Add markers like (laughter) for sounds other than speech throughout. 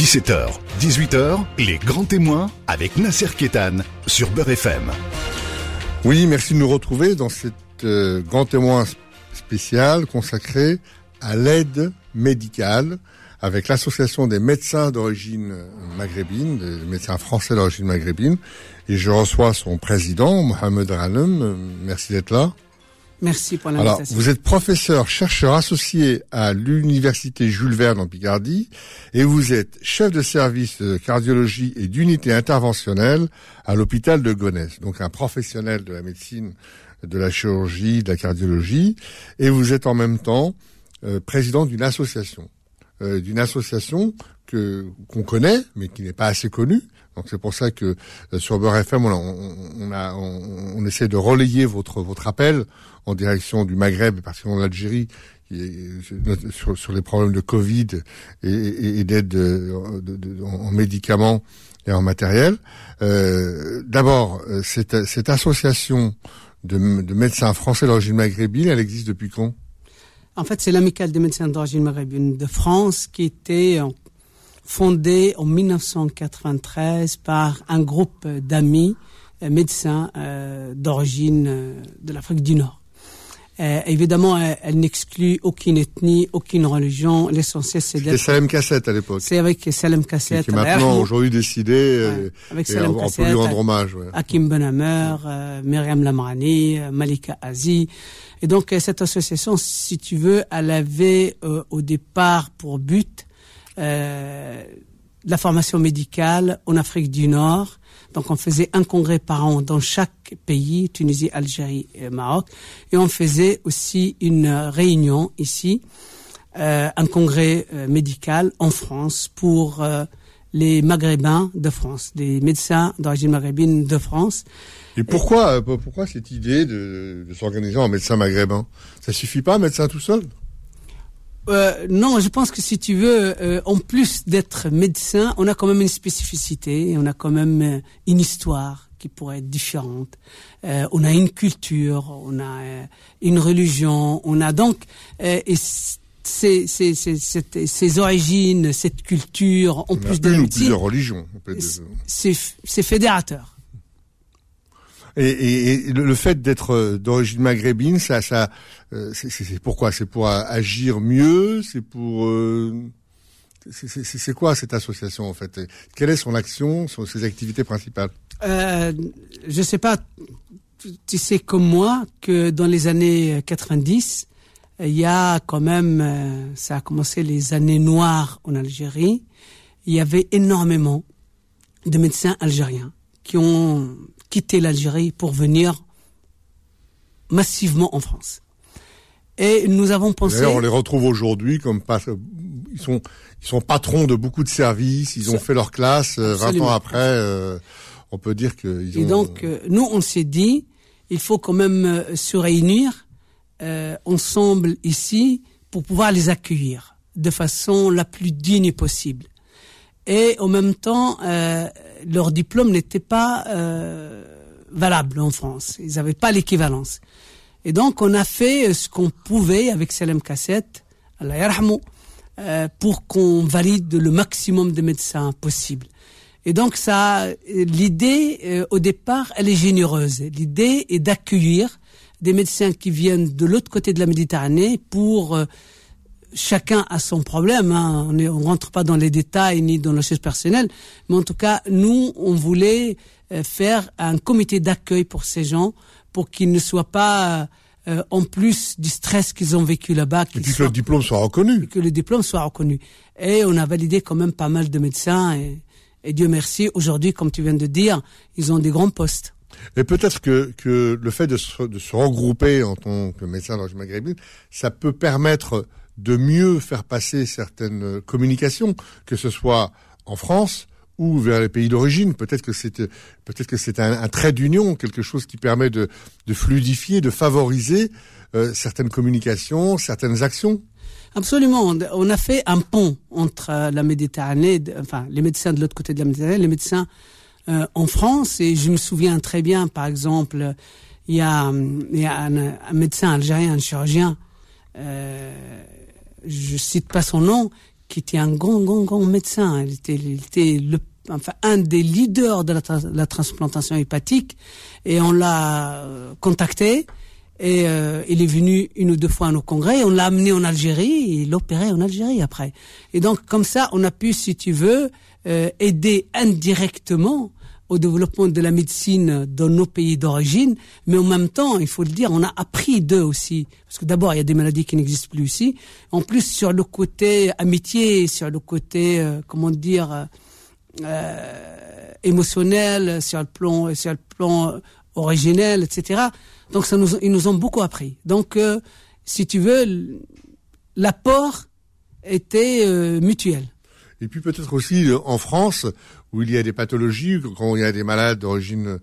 17h, 18h, les grands témoins avec Nasser Kétan sur Beurre FM. Oui, merci de nous retrouver dans cet euh, grand témoin spécial consacré à l'aide médicale avec l'association des médecins d'origine maghrébine, des médecins français d'origine maghrébine. Et je reçois son président, Mohamed Ralem. Merci d'être là. Merci pour l'invitation. Alors, vous êtes professeur, chercheur associé à l'université Jules Verne en Picardie et vous êtes chef de service de cardiologie et d'unité interventionnelle à l'hôpital de Gonesse. Donc un professionnel de la médecine, de la chirurgie, de la cardiologie et vous êtes en même temps euh, président d'une association. Euh, d'une association que qu'on connaît mais qui n'est pas assez connue donc c'est pour ça que euh, sur Beurre FM, on, a, on, essaie de relayer votre votre appel en direction du Maghreb particulièrement de l'Algérie sur, sur, les problèmes de Covid et, d'aide en médicaments et en matériel. Euh, D'abord, euh, cette, association de, de médecins français d'origine maghrébine, elle existe depuis quand? En fait, c'est l'amicale des médecins d'origine maghrébine de France qui était fondée en 1993 par un groupe d'amis euh, médecins euh, d'origine euh, de l'Afrique du Nord. Évidemment, elle, n'exclut aucune ethnie, aucune religion. L'essentiel, c'est d'être... C'était Salem Cassette à l'époque. C'est avec Salem Cassette. Qui, est maintenant, aujourd'hui décidé. avec Salem on, Cassette. On peut lui rendre hommage. Ouais. Hakim Benhamer, Myriam Lamrani, Malika Azi. Et donc, cette association, si tu veux, elle avait au départ pour but euh, la formation médicale en Afrique du Nord. Donc on faisait un congrès par an dans chaque pays, Tunisie, Algérie et Maroc. Et on faisait aussi une réunion ici, euh, un congrès euh, médical en France pour euh, les Maghrébins de France, des médecins d'origine maghrébine de France. Et pourquoi, pourquoi cette idée de, s'organiser en médecin maghrébin? Ça suffit pas, médecin tout seul? Euh, non, je pense que si tu veux, euh, en plus d'être médecin, on a quand même une spécificité, on a quand même euh, une histoire qui pourrait être différente. on a une culture, on a une religion, on a donc et ces, ces, ces, ces, origines, cette culture, en plus de la médecine, plusieurs religions, c'est fédérateur. Et, le fait d'être euh, d'origine maghrébine, ça, ça, euh, c'est pourquoi? C'est pour agir mieux? C'est pour euh, c'est quoi cette association en fait? Quelle est son action, ses activités principales? Euh, Je sais pas. Tu sais comme moi que dans les années 90, il y a quand même, ça a commencé les années noires en Algérie. Il y avait énormément de médecins algériens qui ont quitté l'Algérie pour venir massivement en France. Et nous avons pensé. on les retrouve aujourd'hui comme pas, ils sont ils sont patrons de beaucoup de services. Ils ont fait leur classe. 20 euh, ans après, euh, on peut dire qu'ils ont. Et donc euh, nous on s'est dit il faut quand même se réunir ensemble ici pour pouvoir les accueillir de façon la plus digne possible et en même temps, euh, leur diplôme n'était pas euh, valable en France. Ils n'avaient pas l'équivalence. Et donc, on a fait ce qu'on pouvait avec Salem Cassette, Allah euh, pour qu'on valide le maximum de médecins possible. Et donc, ça, l'idée, euh, au départ, elle est généreuse. L'idée est d'accueillir des médecins qui viennent de l'autre côté de la Méditerranée pour euh, chacun a son problème. Hein. On ne rentre pas dans les détails ni dans les choses personnelles, mais en tout cas, nous, on voulait euh, faire un comité d'accueil pour ces gens, pour qu'ils ne soient pas euh, en plus du stress qu'ils ont vécu là-bas. Et puis que le diplôme soit reconnu. Que le diplôme soit reconnu. Et on a validé quand même pas mal de médecins. Et, et Dieu merci, aujourd'hui, comme tu viens de dire, ils ont des grands postes. Et peut-être que, que le fait de se, de se regrouper en tant que médecin dans le maghrébine, ça peut permettre de mieux faire passer certaines communications, que ce soit en France ou vers les pays d'origine. Peut-être que c'est peut-être que c'est un, trait d'union, quelque chose qui permet de, de fluidifier, de favoriser euh, certaines communications, certaines actions. Absolument. On a fait un pont entre euh, la Méditerranée, enfin les médecins de l'autre côté de la Méditerranée, les médecins euh, en France. Et je me souviens très bien, par exemple, il y a, y a un, un, médecin algérien, un chirurgien, euh, je cite pas son nom, qui était un grand, grand, grand médecin. Il était, il était le, enfin, un des leaders de la, la transplantation hépatique. Et on l'a euh, contacté. Et euh, il est venu une ou deux fois à nos congrès. On l'a amené en Algérie et il opérait en Algérie après. Et donc, comme ça, on a pu, si tu veux, euh, aider indirectement au développement de la médecine dans nos pays d'origine, mais en même temps, il faut le dire, on a appris d'eux aussi. Parce que d'abord, il y a des maladies qui n'existent plus ici. En plus, sur le côté amitié, sur le côté, euh, comment dire, euh, émotionnel, sur le plan, sur le plan originel, etc. Donc, ça nous, ils nous ont beaucoup appris. Donc, euh, si tu veux, l'apport était euh, mutuel. Et puis peut-être aussi euh, en France, où il y a des pathologies, quand il y a des malades d'origine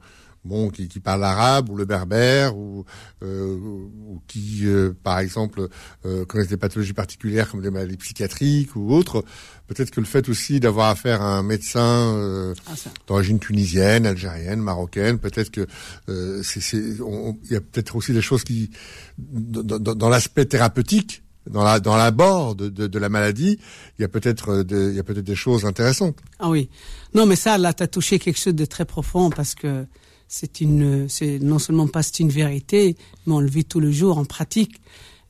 bon qui, qui parlent arabe ou le berbère ou, euh, ou qui euh, par exemple euh, connaissent des pathologies particulières comme des maladies psychiatriques ou autres peut-être que le fait aussi d'avoir affaire à un médecin euh, ah, d'origine tunisienne algérienne marocaine peut-être que euh, c'est il y a peut-être aussi des choses qui dans, dans, dans l'aspect thérapeutique dans la dans l'abord de, de, de, la maladie, il y a peut-être euh, il y a peut-être des choses intéressantes. Ah oui, non mais ça là t'as touché quelque chose de très profond parce que c'est une c'est non seulement pas c'est une vérité, mais on le vit tous les jours en pratique.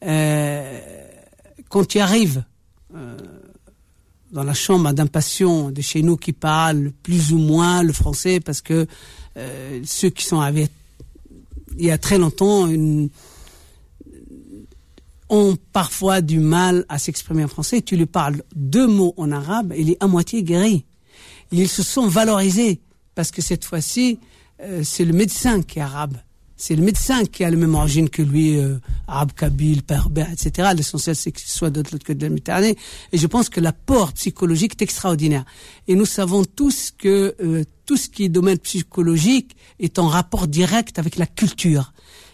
Euh, quand tu arrives euh, dans la chambre d'un patient de chez nous qui parle plus ou moins le français, parce que ceux qui sont arrivés il y a très longtemps une ont parfois du mal à s'exprimer en français. Tu lui parles deux mots en arabe, il est à moitié guéri. Ils se sont valorisés parce que cette fois-ci, euh, c'est le médecin qui est arabe. C'est le médecin qui a la même origine que lui, euh, arabe, kabyle, berbère, etc. L'essentiel, c'est qu'il soit de l'autre côté de la Méditerranée. Et je pense que l'apport psychologique est extraordinaire. Et nous savons tous que euh, tout ce qui est domaine psychologique est en rapport direct avec la culture.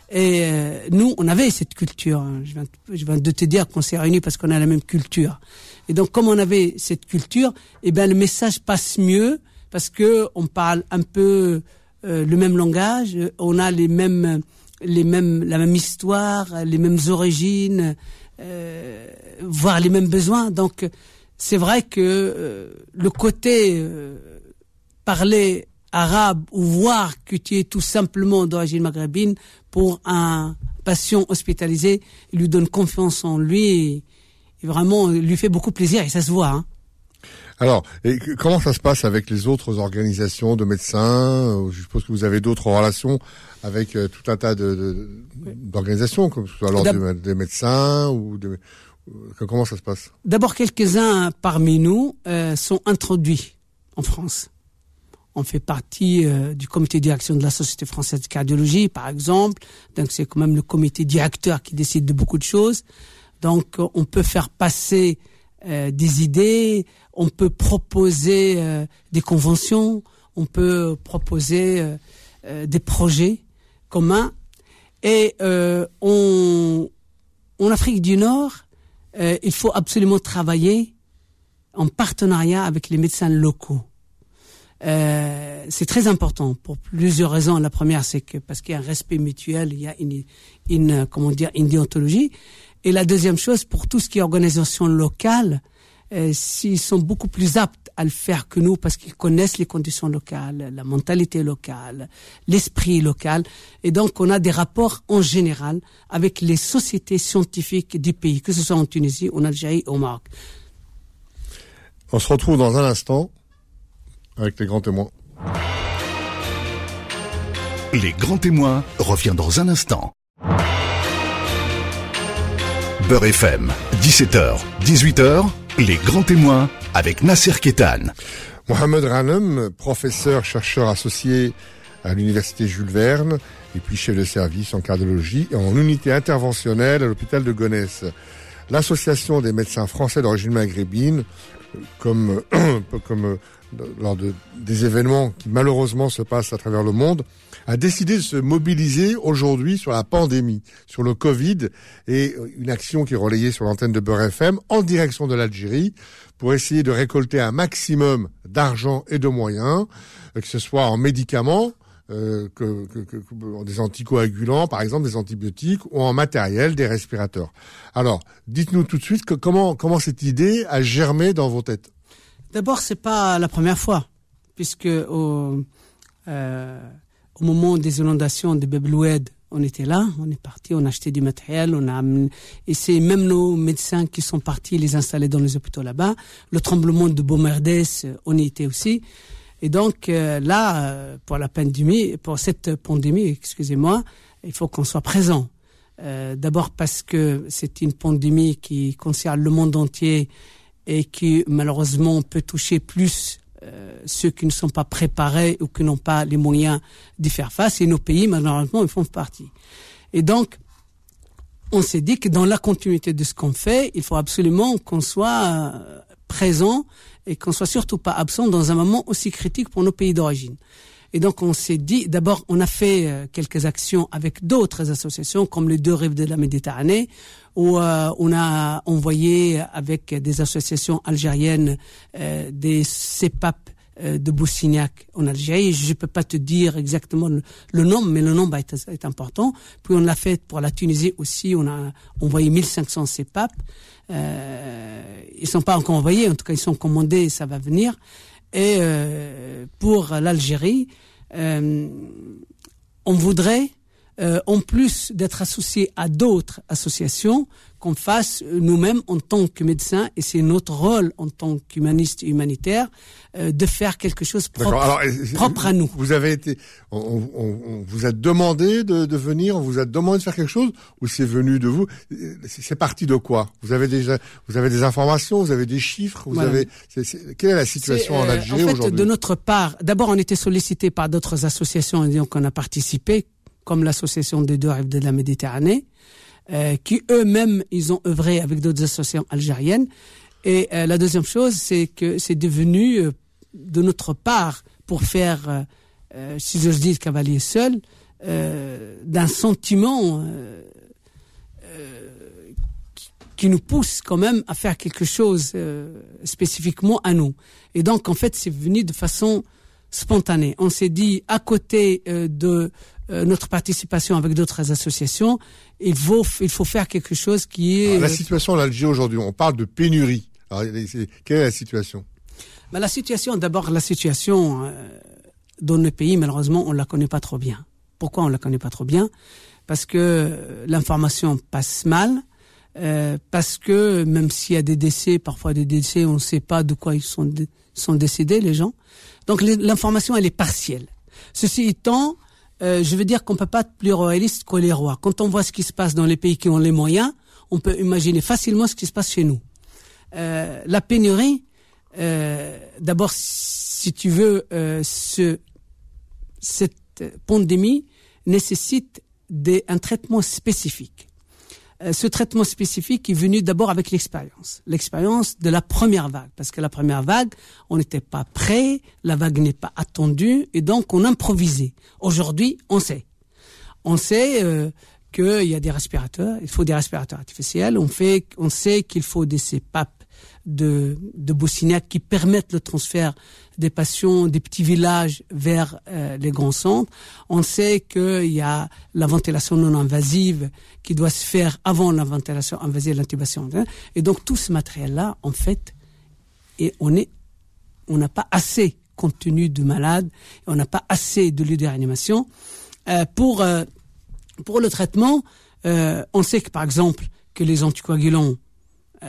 Et euh, nous, on avait cette culture. Hein. Je viens, de te dire qu'on s'est réunis parce qu'on a la même culture. Et donc, comme on avait cette culture, eh ben le message passe mieux parce que on parle un peu euh, le même langage, on a les mêmes, les mêmes, la même histoire, les mêmes origines, euh, voire les mêmes besoins. Donc, c'est vrai que euh, le côté euh, parler arabe ou voir que tu es tout simplement d'origine maghrébine pour un patient hospitalisé, il lui donne confiance en lui et, vraiment lui fait beaucoup plaisir et ça se voit. Hein. Alors, et comment ça se passe avec les autres organisations de médecins Je suppose que vous avez d'autres relations avec euh, tout un tas d'organisations, de, comme ce soit l'ordre des médecins ou de, euh, comment ça se passe? D'abord, quelques-uns parmi nous euh, sont introduits en France on fait partie euh, du comité de direction de la Société française de cardiologie, par exemple. Donc c'est quand même le comité directeur qui décide de beaucoup de choses. Donc euh, on peut faire passer euh, des idées, on peut proposer des conventions, on peut proposer des projets communs. Et on, en Afrique du Nord, il faut absolument travailler en partenariat avec les médecins locaux. Euh, c'est très important pour plusieurs raisons. La première, c'est que parce qu'il y a un respect mutuel, il y a une, une, comment dire, une déontologie. Et la deuxième chose, pour tout ce qui est organisation locale, euh, s'ils sont beaucoup plus aptes à le faire que nous parce qu'ils connaissent les conditions locales, la mentalité locale, l'esprit local. Et donc, on a des rapports en général avec les sociétés scientifiques du pays, que ce soit en Tunisie, en Algérie, au Maroc. On se retrouve dans un instant avec les grands témoins. Les grands témoins revient dans un instant. Beurre FM, 17h, 18h, les grands témoins avec Nasser Ketan. Mohamed Ranem, professeur, chercheur associé à l'université Jules Verne et puis chef de service en cardiologie et en unité interventionnelle à l'hôpital de Gonesse. L'association des médecins français d'origine maghrébine, comme, (clears throat) comme lors de, des événements qui malheureusement se passent à travers le monde, a décidé de se mobiliser aujourd'hui sur la pandémie, sur le Covid, et une action qui est relayée sur l'antenne de Beurre FM en direction de l'Algérie pour essayer de récolter un maximum d'argent et de moyens, que ce soit en médicaments, euh, des anticoagulants, par exemple des antibiotiques, ou en matériel des respirateurs. Alors, dites-nous tout de suite comment cette idée a germé dans vos têtes. D'abord, c'est pas la première fois, puisque au, euh, moment des inondations de Bebloued, on était là, on est parti, on a acheté du matériel, on a et c'est même nos médecins qui sont partis les installer dans les hôpitaux là-bas. Le tremblement de Beaumerdes, on y était aussi. Et donc euh, là, pour la pandémie, pour cette pandémie, excusez-moi, il faut qu'on soit présent. Euh, D'abord parce que c'est une pandémie qui concerne le monde entier et qui malheureusement peut toucher plus euh, ceux qui ne sont pas préparés ou qui n'ont pas les moyens d'y faire face. Et nos pays, malheureusement, ils font partie. Et donc, on s'est dit que dans la continuité de ce qu'on fait, il faut absolument qu'on soit euh, présent et qu'on soit surtout pas absent dans un moment aussi critique pour nos pays d'origine. Et donc on s'est dit, d'abord on a fait euh, quelques actions avec d'autres associations comme les deux rives de la Méditerranée, où euh, on a envoyé avec des associations algériennes euh, des CEPAP de Boussignac en Algérie. Je ne peux pas te dire exactement le, nombre, mais le nombre est, est, important. Puis on l'a fait pour la Tunisie aussi. On a envoyé 1500 CEPAP. Euh, ils sont pas encore envoyés, en tout cas ils sont commandés, ça va venir. Et euh, pour l'Algérie, euh, on voudrait, euh, en plus d'être associé à d'autres associations, qu'on fasse nous-mêmes en tant que médecins, et c'est notre rôle en tant qu'humaniste humanitaire, euh, de faire quelque chose propre, Alors, propre à nous. Vous avez été, on, on, vous a demandé de, de, venir, on vous a demandé de faire quelque chose, ou c'est venu de vous C'est parti de quoi? Vous avez déjà, vous avez des informations, vous avez des chiffres, vous avez. quelle est la situation en Algérie aujourd'hui En fait, de notre part, d'abord, on était sollicité par d'autres associations, et donc on a participé, comme l'association des deux rives de la Méditerranée. Euh, qui eux-mêmes, ils ont œuvré avec d'autres associations algériennes. Et euh, la deuxième chose, c'est que c'est devenu euh, de notre part, pour faire, si j'ose dire, cavalier seul, d'un sentiment qui nous pousse quand même à faire quelque chose spécifiquement à nous. Et donc, en fait, c'est venu de façon spontanée. On s'est dit, à côté de euh, notre participation avec d'autres associations, il faut, il faut faire quelque chose qui est... la situation en Algérie aujourd'hui, on parle de pénurie. quelle est la situation? Ben, La situation, d'abord la situation euh, dans le pays, malheureusement, on ne la connaît pas trop bien. Pourquoi on ne la connaît pas trop bien? Parce que euh, l'information passe mal, euh, parce que même s'il y a des décès, parfois des décès, on ne sait pas de quoi ils sont, sont décédés, les gens. Donc l'information, elle est partielle. Ceci étant, euh, je veux dire qu'on peut pas être plus royaliste que les rois. Quand on voit ce qui se passe dans les pays qui ont les moyens, on peut imaginer facilement ce qui se passe chez nous. Euh, la pénurie, euh, d'abord, si tu veux, ce, cette pandémie nécessite des, un traitement spécifique. Euh, ce traitement spécifique est venu d'abord avec l'expérience, l'expérience de la première vague, parce que la première vague, on n'était pas prêt, la vague n'est pas attendue, et donc on improvisait. Aujourd'hui, on sait. On sait euh, qu'il y a des respirateurs, il faut des respirateurs artificiels, on, fait, on sait qu'il faut des CPAP de, de qui permettent le transfert des patients des petits villages vers euh, les grands centres. On sait qu'il y a la ventilation non invasive qui doit se faire avant la ventilation invasive, l'intubation. Et donc tout ce matériel-là, en fait, et on est, on n'a pas assez compte tenu de malades, on n'a pas assez de lieux de réanimation euh, pour euh, pour le traitement. on sait que par exemple que les anticoagulants euh,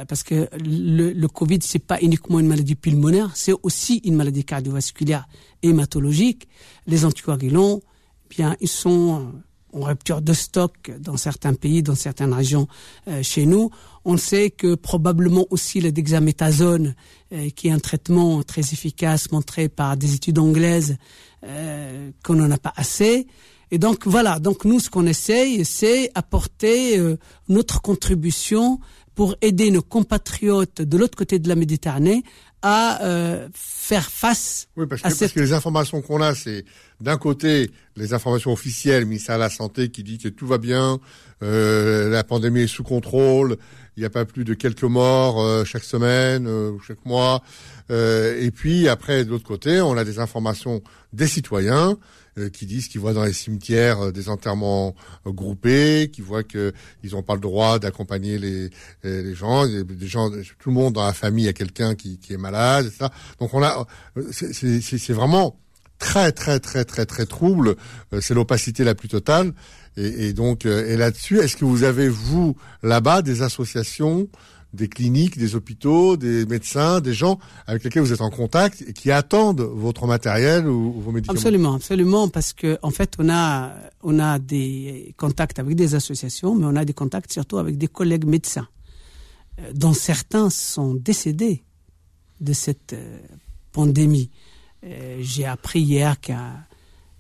parce que le, le Covid, c'est pas uniquement une maladie pulmonaire, c'est aussi une maladie cardiovasculaire hématologique. Les anticoagulants, eh bien, ils sont en rupture de stock dans certains pays, dans certaines régions euh, chez nous. On sait que probablement aussi le dexaméthasone, euh, qui est un traitement très efficace montré par des études anglaises, qu'on n'en a pas assez. Et donc voilà, donc nous ce qu'on essaye, c'est apporter notre contribution pour aider nos compatriotes de l'autre côté de la Méditerranée à euh, faire face oui, parce que, parce que les informations qu'on a, c'est d'un côté les informations officielles, ministère de la Santé qui dit que tout va bien, euh, la pandémie est sous contrôle, il n'y a pas plus de quelques morts euh, chaque semaine ou chaque mois. et puis après, de l'autre côté, on a des informations des citoyens qui disent qu'ils voient dans les cimetières des enterrements groupés, qui voient qu'ils n'ont pas le droit d'accompagner les, les gens, des gens, tout le monde dans la famille a quelqu'un qui, qui est malade, etc. Donc on a, c'est vraiment très très très très très trouble. C'est l'opacité la plus totale. Et, et donc, et là-dessus, est-ce que vous avez vous là-bas des associations des cliniques, des hôpitaux, des médecins, des gens avec lesquels vous êtes en contact et qui attendent votre matériel ou, vos médicaments. Absolument, absolument, parce que en fait, on a on a des contacts avec des associations, mais on a des contacts surtout avec des collègues médecins, euh, dont certains sont décédés de cette euh, pandémie. Euh, j'ai appris hier qu'un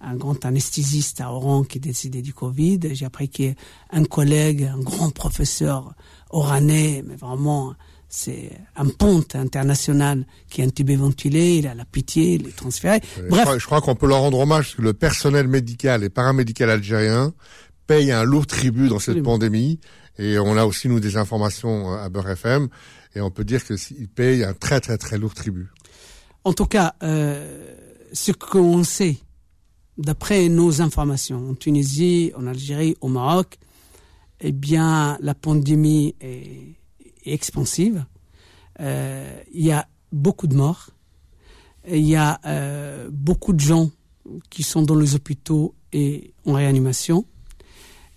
un grand anesthésiste à Oran qui est décédé du Covid. J'ai appris qu'un collègue, un grand professeur oranais, mais vraiment, c'est un ponte international qui est intubé ventilé, il a la pitié, il est transféré. Bref. Je crois, qu'on peut leur rendre hommage parce que le personnel médical et paramédical algérien paye un lourd tribut dans cette pandémie. Et on a aussi, nous, des informations à Beurre FM. Et on peut dire qu'ils payent un très, très, très lourd tribut. En tout cas, euh, ce qu'on sait, d'après nos informations, en Tunisie, en Algérie, au Maroc, eh bien, la pandémie est, expansive. Euh, il y a beaucoup de morts. Il y a euh, beaucoup de gens qui sont dans les hôpitaux et en réanimation.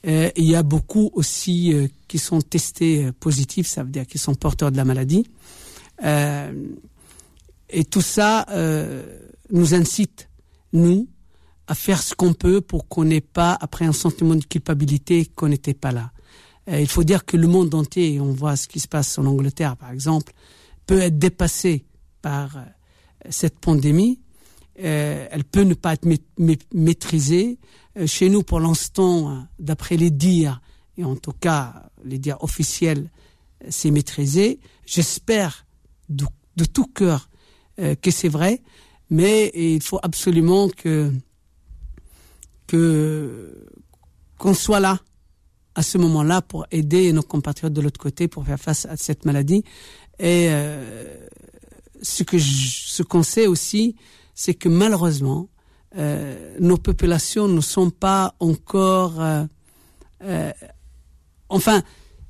Euh, il y a beaucoup aussi qui sont testés positifs, ça veut dire qui sont porteurs de la maladie. et tout ça nous incite, nous, à faire ce qu'on peut pour qu'on n'ait pas, après un sentiment de culpabilité, qu'on n'était pas là. Euh, il faut dire que le monde entier, on voit ce qui se passe en Angleterre par exemple, peut être dépassé par euh, cette pandémie. Euh, elle peut ne pas être maîtrisée. chez nous, pour l'instant, d'après les dires, et en tout cas les dires officiels, c'est maîtrisé. J'espère de, tout cœur que c'est vrai, mais il faut absolument que qu'on soit là à ce moment-là pour aider nos compatriotes de l'autre côté pour faire face à cette maladie. Et euh, ce que ce qu'on sait aussi, c'est que malheureusement, euh, nos populations ne sont pas encore, euh, euh enfin,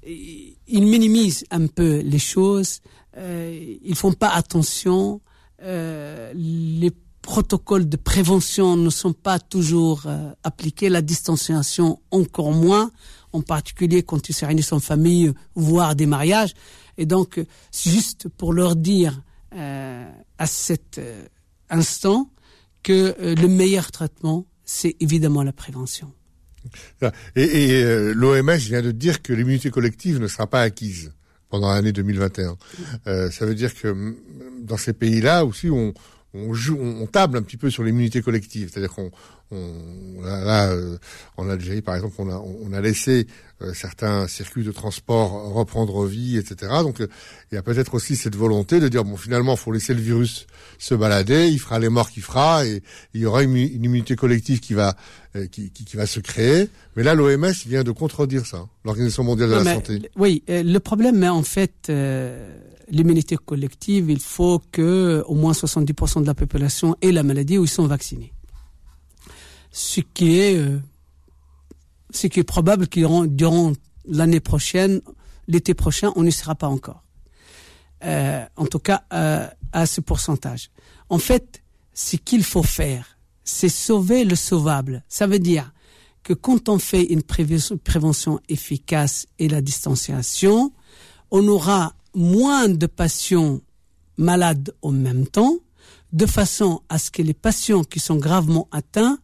ils minimisent un peu les choses, euh, ils font pas attention. Euh, les protocoles de prévention ne sont pas toujours appliqués, la distanciation encore moins, en particulier quand il se réunissent en famille, voire des mariages. Et donc, juste pour leur dire euh, à cet euh, instant que le meilleur traitement, c'est évidemment la prévention. Et, l'OMS vient de dire que l'immunité collective ne sera pas acquise pendant l'année 2021. ça veut dire que dans ces pays-là aussi, on, on, table un petit peu sur l'immunité collective. C'est-à-dire qu'on, on, là, euh, en Algérie, par exemple, on a, on a laissé euh, certains circuits de transport reprendre vie, etc. Donc, euh, il y a peut-être aussi cette volonté de dire bon, finalement, faut laisser le virus se balader, il fera les morts qu'il fera, et il y aura une, immunité collective qui va, qui, qui, va se créer. Mais là, l'OMS vient de contredire ça, l'Organisation mondiale de la santé. Oui, le problème, mais en fait l'immunité collective, il faut que au moins 70% de la population ait la maladie ou ils sont vaccinés. Ce qui est, euh, ce qui est probable que durant l'année prochaine, l'été prochain, on n'y sera pas encore. Euh, en tout cas, euh, à ce pourcentage. En fait, ce qu'il faut faire, c'est sauver le sauvable. Ça veut dire que quand on fait une prévention efficace et la distanciation, on aura moins de patients malades en même temps, de façon à ce que les patients qui sont gravement atteints,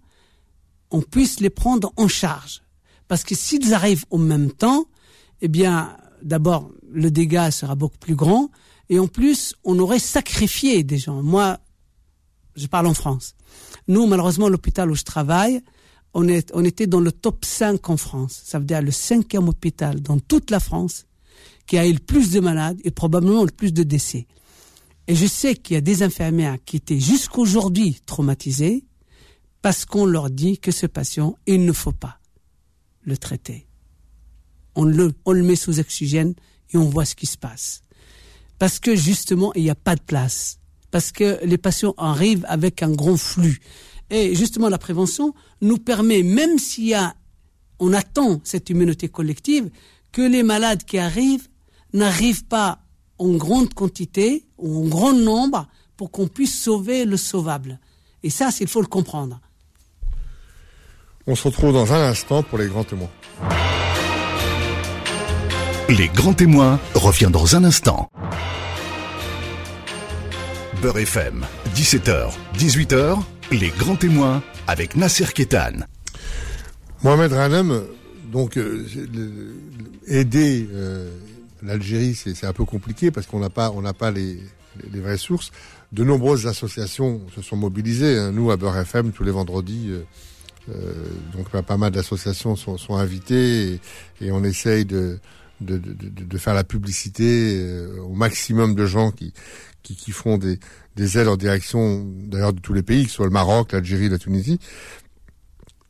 on puisse les prendre en charge. Parce que s'ils arrivent en même temps, eh bien, d'abord, le dégât sera beaucoup plus grand, et en plus, on aurait sacrifié des gens. Moi, je parle en France. Nous, malheureusement, l'hôpital où je travaille, on, est, on était dans le top 5 en France. Ça veut dire le cinquième hôpital dans toute la France qui a eu le plus de malades et probablement le plus de décès. Et je sais qu'il y a des infirmières qui étaient jusqu'aujourd'hui traumatisées parce qu'on leur dit que ce patient, il ne faut pas le traiter. On le, on le met sous oxygène et on voit ce qui se passe. Parce que justement, il n'y a pas de place. Parce que les patients arrivent avec un grand flux. Et justement, la prévention nous permet, même s'il y a, on attend cette immunité collective, que les malades qui arrivent n'arrivent pas en grande quantité ou en grand nombre pour qu'on puisse sauver le sauvable. Et ça, il faut le comprendre. On se retrouve dans un instant pour les grands témoins. Les grands témoins revient dans un instant. Beurre FM, 17h, 18h, les grands témoins avec Nasser Kétan. Mohamed Ranem, donc euh, aider euh, l'Algérie, c'est un peu compliqué parce qu'on n'a pas, on n'a pas les, les, vraies sources. De nombreuses associations se sont mobilisées. Hein. Nous, à Beurre FM, tous les vendredis, euh, euh donc pas mal d'associations sont, sont, invitées et, on essaye de, de, de, de, faire la publicité euh, au maximum de gens qui, qui, qui font des, des aides en direction, d'ailleurs, de tous les pays, que ce soit le Maroc, l'Algérie, la Tunisie.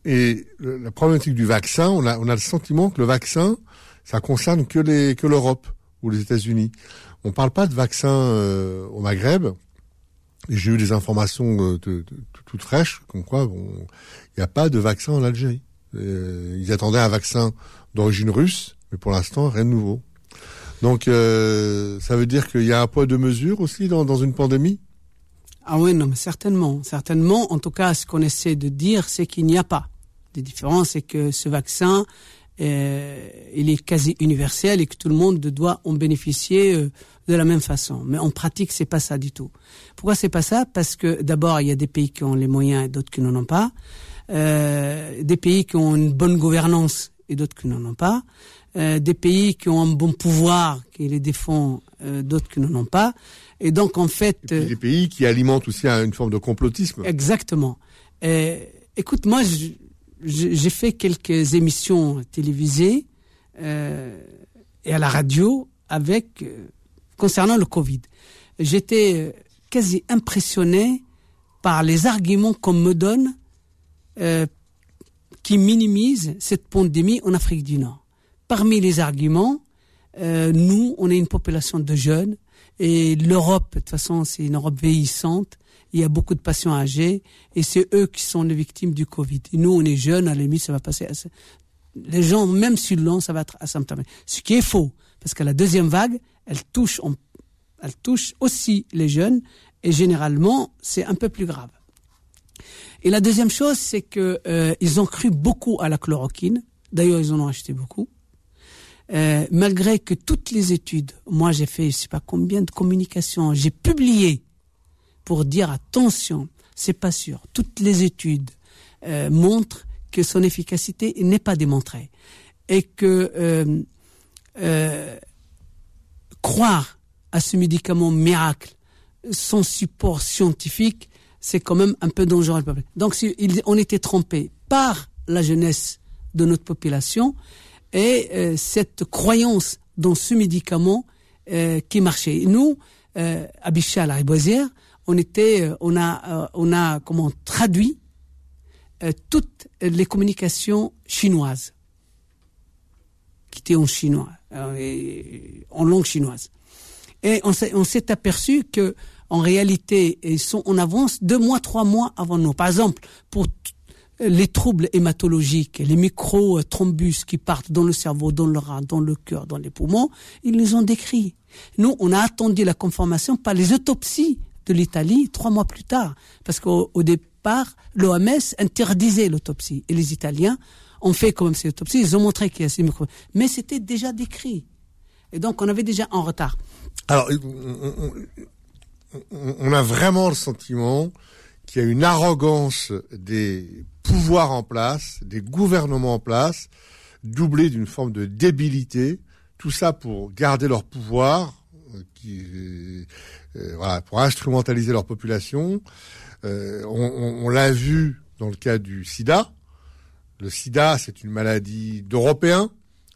Et la problématique du vaccin, on a, on a le sentiment que le vaccin, ça concerne que que l'Europe ou les États-Unis. On parle pas de vaccin euh, au Maghreb. J'ai eu des informations euh, toutes fraîches, comme quoi il n'y a pas de vaccin en Algérie. Euh, ils attendaient un vaccin d'origine russe, mais pour l'instant rien de nouveau. Donc ça veut dire qu'il y a un poids de mesure aussi dans, dans une pandémie? Ah oui, non, mais certainement, certainement. En tout cas, ce qu'on essaie de dire, c'est qu'il n'y a pas de différence, et que ce vaccin euh, il est quasi universel et que tout le monde doit en bénéficier euh, de la même façon. Mais en pratique, c'est pas ça du tout. Pourquoi c'est pas ça? Parce que d'abord, il y a des pays qui ont les moyens et d'autres qui n'en ont pas. Euh, des pays qui ont une bonne gouvernance et d'autres qui n'en ont pas. Euh, des pays qui ont un bon pouvoir, qui les défend, euh, d'autres qui n'en ont pas. Et donc, en fait... des pays qui alimentent aussi une forme de complotisme. Exactement. écoute, moi, je, j'ai fait quelques émissions télévisées euh, et à la radio avec euh, concernant le Covid. J'étais euh, quasi impressionné par les arguments qu'on me donne euh, qui minimisent cette pandémie en Afrique du Nord. Parmi les arguments, euh, nous, on est une population de jeunes et l'Europe, de toute façon, c'est une Europe vieillissante il y a beaucoup de patients âgés et c'est eux qui sont les victimes du Covid. Nous, on est jeunes, à la limite, ça va passer. Les gens, même sur long, ça va être asymptomatique. Ce qui est faux, parce que la deuxième vague, elle touche, elle touche aussi les jeunes et généralement, c'est un peu plus grave. Et la deuxième chose, c'est que euh, ils ont cru beaucoup à la chloroquine. D'ailleurs, ils en ont acheté beaucoup. Euh, malgré que toutes les études, moi j'ai fait je sais pas combien de communications, j'ai publié pour dire attention, c'est pas sûr. Toutes les études euh, montrent que son efficacité n'est pas démontrée et que euh, euh, croire à ce médicament miracle sans support scientifique, c'est quand même un peu dangereux. Donc, si on était trompé par la jeunesse de notre population et cette croyance dans ce médicament qui marchait. Nous, à Bichal, à Riboisière, on était, euh, on a, euh, on a comment traduit euh, toutes les communications chinoises qui étaient en chinois, en langue chinoise. Et on s'est aperçu que en réalité, ils sont en avance deux mois, trois mois avant nous. Par exemple, pour les troubles hématologiques, les micro-thrombus qui partent dans le cerveau, dans le rein, dans le cœur, dans les poumons, ils les ont décrits. Nous, on a attendu la conformation par les autopsies de l'Italie trois mois plus tard, parce qu'au départ, l'OMS interdisait l'autopsie. Et les Italiens ont fait comme ces autopsies, ils ont montré qu'il y a ces microbes, mais c'était déjà décrit. Et donc on avait déjà en retard. Alors, on, a vraiment le sentiment qu'il y a une arrogance des pouvoirs en place, des gouvernements en place, doublée d'une forme de débilité, tout ça pour garder leur pouvoir, qui, euh, voilà, pour instrumentaliser leur population. Euh, on, on, l'a vu dans le cas du sida. Le sida, c'est une maladie d'Européens,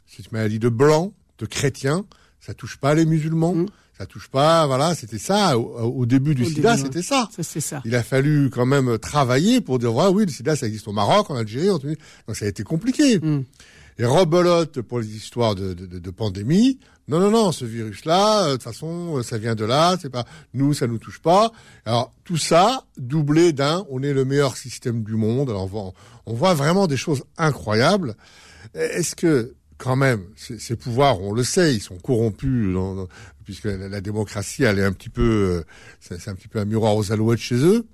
c'est une maladie de blancs, de chrétiens. Ça touche pas les musulmans. Mm. Ça touche pas, voilà, c'était ça. Au, début du sida, c'était ça. C'est ça. Il a fallu quand même travailler pour dire, ouais, oui, le sida, ça existe au Maroc, en Algérie, en Donc ça a été compliqué. Mm. Et rebelote pour les histoires de, de, de pandémie. Non, non, non, ce virus-là, euh, de toute façon, ça vient de là, c'est pas nous, ça nous touche pas. Alors tout ça doublé d'un, on est le meilleur système du monde. Alors on voit, vraiment des choses incroyables. Est-ce que quand même, ces, pouvoirs, on le sait, ils sont corrompus, puisque la, démocratie, elle est un petit peu, euh, c'est un petit peu un miroir aux alouettes chez eux.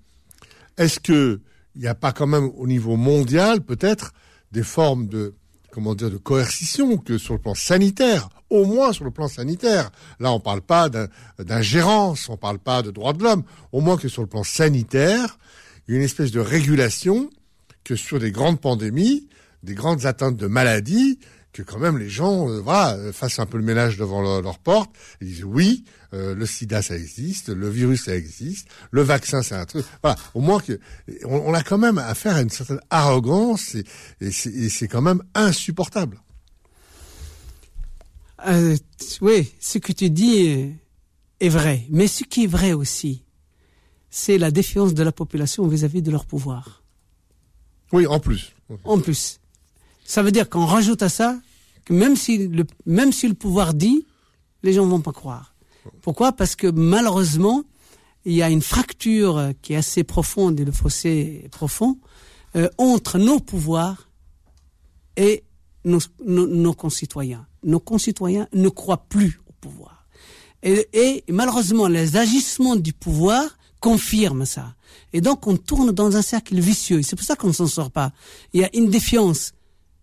Est-ce que il n'y a pas quand même au niveau mondial, peut-être, des formes de, comment dire, de coercition que sur le plan sanitaire, au moins sur le plan sanitaire. Là, on ne parle pas d'ingérence, on ne parle pas de droits de l'homme, au moins que sur le plan sanitaire, une espèce de régulation que sur des grandes pandémies, des grandes atteintes de maladies, que quand même les gens euh, voilà euh, fassent un peu le ménage devant leur, porte et disent oui euh, le sida ça existe le virus ça existe le vaccin c'est un truc. Voilà. Au moins que on, a quand même affaire à une certaine arrogance et, et c'est quand même insupportable. Oui ce que tu dis est, vrai. Mais ce qui est vrai aussi c'est la défiance de la population vis-à-vis -vis de leur pouvoir. Oui en plus. En plus. Ça veut dire qu'on rajoute à ça que même si le, même si le pouvoir dit, les gens vont pas croire. Pourquoi? Parce que malheureusement, il y a une fracture qui est assez profonde et le fossé est profond euh, entre nos pouvoirs et nos, nos, concitoyens. Nos concitoyens ne croient plus au pouvoir. Et, et malheureusement, les agissements du pouvoir confirment ça. Et donc, on tourne dans un cercle vicieux. C'est pour ça qu'on ne s'en sort pas. Il y a une défiance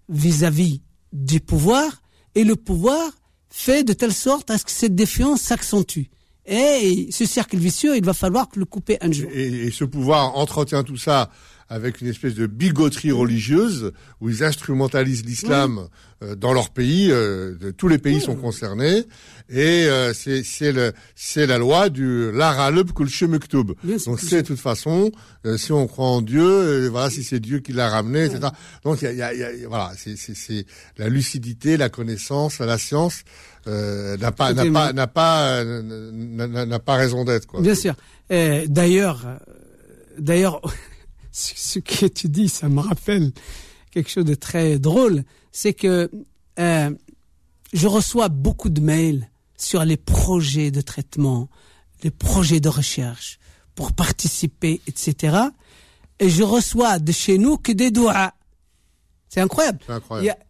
vis-à-vis du pouvoir et le pouvoir fait de telle sorte à ce que cette défiance s'accentue. Et ce cercle vicieux, il va falloir le couper un jour. et ce pouvoir entretient tout ça avec une espèce de bigoterie religieuse où ils instrumentalisent l'islam euh, dans leur pays. Euh, tous les pays sont concernés et euh, c'est c'est la loi du l'aralub kul Donc c'est de toute façon si on croit en Dieu, voilà si c'est Dieu qui l'a ramené, etc. Donc il y a, y a, voilà c'est la lucidité, la connaissance, la science. n'a pas n'a pas n'a pas n'a pas raison d'être quoi. Bien sûr. D'ailleurs d'ailleurs ce que tu dis, ça me rappelle quelque chose de très drôle, c'est que euh, je reçois beaucoup de mails sur les projets de traitement, les projets de recherche pour participer, etc. Et je reçois de chez nous que des doigts. C'est incroyable.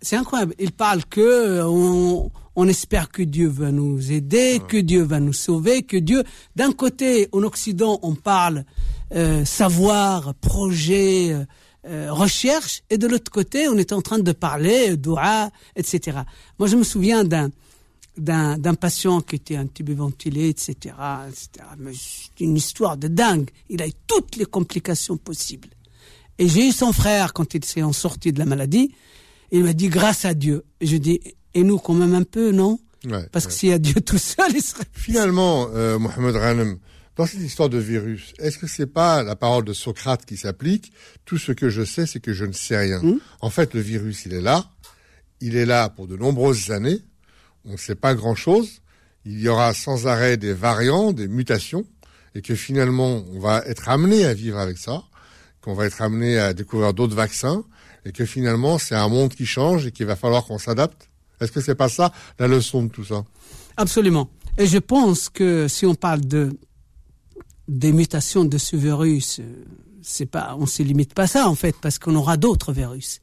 C'est incroyable. Ils parlent que on, on, espère que Dieu va nous aider, que Dieu va nous sauver, que Dieu. D'un côté, en Occident, on parle euh, savoir, projet, euh, euh, recherche, et de l'autre côté, on est en train de parler doua, etc. Moi, je me souviens d'un d'un patient qui était intubé ventilé, etc. etc. C'est une histoire de dingue. Il a eu toutes les complications possibles. Et j'ai eu son frère quand il s'est en sorti de la maladie. Il m'a dit grâce à Dieu. Et je dis et nous quand même un peu, non Parce que s'il y a Dieu tout seul, il serait. Finalement, euh, Mohamed Ranem, dans cette histoire de virus, est-ce que c'est pas la parole de Socrate qui s'applique Tout ce que je sais, c'est que je ne sais rien. Hmm? En fait, le virus, il est là. Il est là pour de nombreuses années. On ne sait pas grand-chose. Il y aura sans arrêt des variants, des mutations, et que finalement, on va être amené à vivre avec ça, qu'on va être amené à découvrir d'autres vaccins, et que finalement, c'est un monde qui change et qu'il va falloir qu'on s'adapte. Est-ce que c'est pas ça la leçon de tout ça? Absolument. Et je pense que si on parle de des mutations de ce virus, euh, c'est pas, on se limite pas à ça en fait, parce qu'on aura d'autres virus.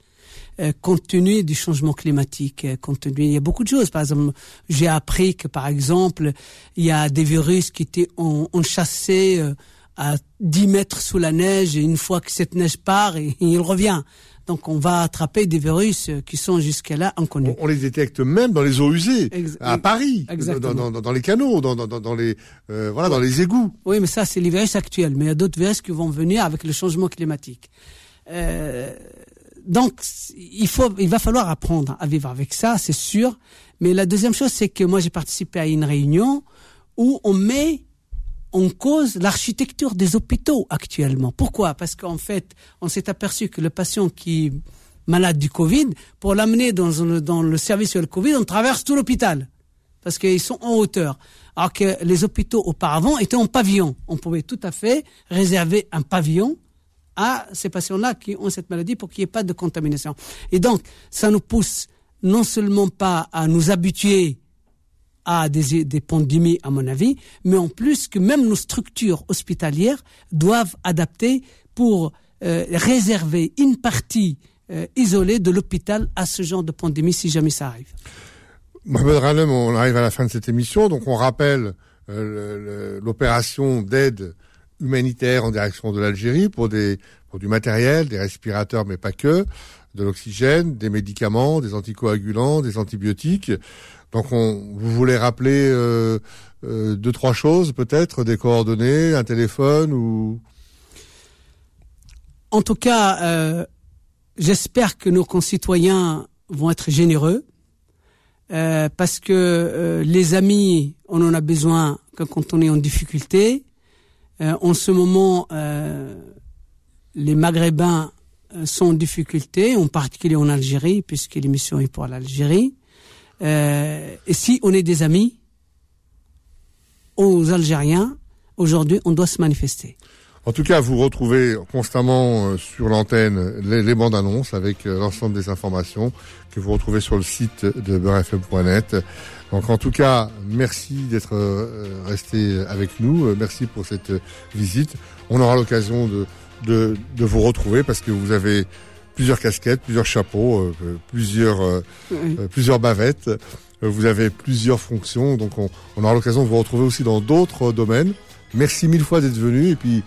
Euh, compte tenu du changement climatique, euh, compte tenu, il y a beaucoup de choses. Par exemple, j'ai appris que par exemple, il y a des virus qui étaient enchassés à 10 mètres sous la neige et une fois que cette neige part, (laughs) il revient. Donc on va attraper des virus euh, qui sont jusqu'à-là inconnus. On, les détecte même dans les eaux usées, à Paris, dans, dans, les canaux, dans, dans les euh, voilà, dans les égouts. Oui, mais ça c'est les virus actuels. Mais il y a d'autres virus qui vont venir avec le changement climatique. Euh, donc il faut, il va falloir apprendre à vivre avec ça, c'est sûr. Mais la deuxième chose, c'est que moi j'ai participé à une réunion où on met on cause l'architecture des hôpitaux actuellement. Pourquoi? Parce qu'en fait, on s'est aperçu que le patient qui est malade du Covid, pour l'amener dans, dans le service sur le Covid, on traverse tout l'hôpital. Parce qu'ils sont en hauteur. Alors que les hôpitaux auparavant étaient en pavillon. On pouvait tout à fait réserver un pavillon à ces patients-là qui ont cette maladie pour qu'il n'y ait pas de contamination. Et donc, ça nous pousse non seulement pas à nous habituer à des, des pandémies, à mon avis, mais en plus que même nos structures hospitalières doivent adapter pour euh, réserver une partie euh, isolée de l'hôpital à ce genre de pandémie si jamais ça arrive. Mohamed Ralem, on arrive à la fin de cette émission, donc on rappelle euh, l'opération d'aide humanitaire en direction de l'Algérie pour des pour du matériel, des respirateurs mais pas que, de l'oxygène, des médicaments, des anticoagulants, des antibiotiques. Donc on, vous voulez rappeler euh, euh, deux trois choses peut-être, des coordonnées, un téléphone ou? En tout cas, euh, j'espère que nos concitoyens vont être généreux parce que les amis, on en a besoin quand on est en difficulté. En ce moment, les Maghrébins sont en difficulté, en particulier en Algérie, puisque l'émission est pour l'Algérie. Euh, et si on est des amis aux Algériens, aujourd'hui, on doit se manifester. En tout cas, vous retrouvez constamment euh, sur l'antenne les, bandes annonces avec euh, l'ensemble des informations que vous retrouvez sur le site de beurrefm.net. Donc en tout cas, merci d'être resté avec nous. Merci pour cette visite. On aura l'occasion de, de, de, vous retrouver parce que vous avez plusieurs casquettes, plusieurs chapeaux, euh, euh, plusieurs, euh, plusieurs bavettes. Vous avez plusieurs fonctions, donc on, on aura l'occasion de vous retrouver aussi dans d'autres domaines. Merci mille fois d'être venu et puis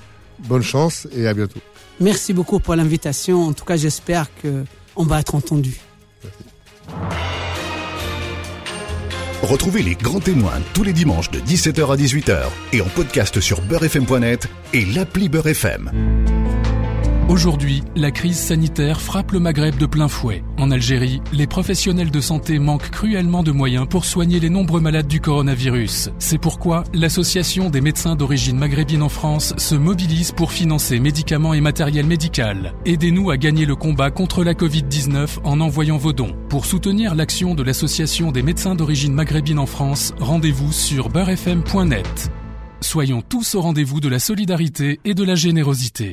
bonne chance et à bientôt. Merci beaucoup pour l'invitation. En tout cas, j'espère que on va être entendu. Retrouvez les grands témoins tous les dimanches de 17h à 18h et en podcast sur beurrefm.net et l'appli Beurrefm. Aujourd'hui, la crise sanitaire frappe le Maghreb de plein fouet. En Algérie, les professionnels de santé manquent cruellement de moyens pour soigner les nombreux malades du coronavirus. C'est pourquoi l'Association des médecins d'origine maghrébine en France se mobilise pour financer médicaments et matériel médical. Aidez-nous à gagner le combat contre la Covid-19 en envoyant vos dons. Pour soutenir l'action de l'Association des médecins d'origine maghrébine en France, rendez-vous sur beurrefm.net. Soyons tous au rendez-vous de la solidarité et de la générosité.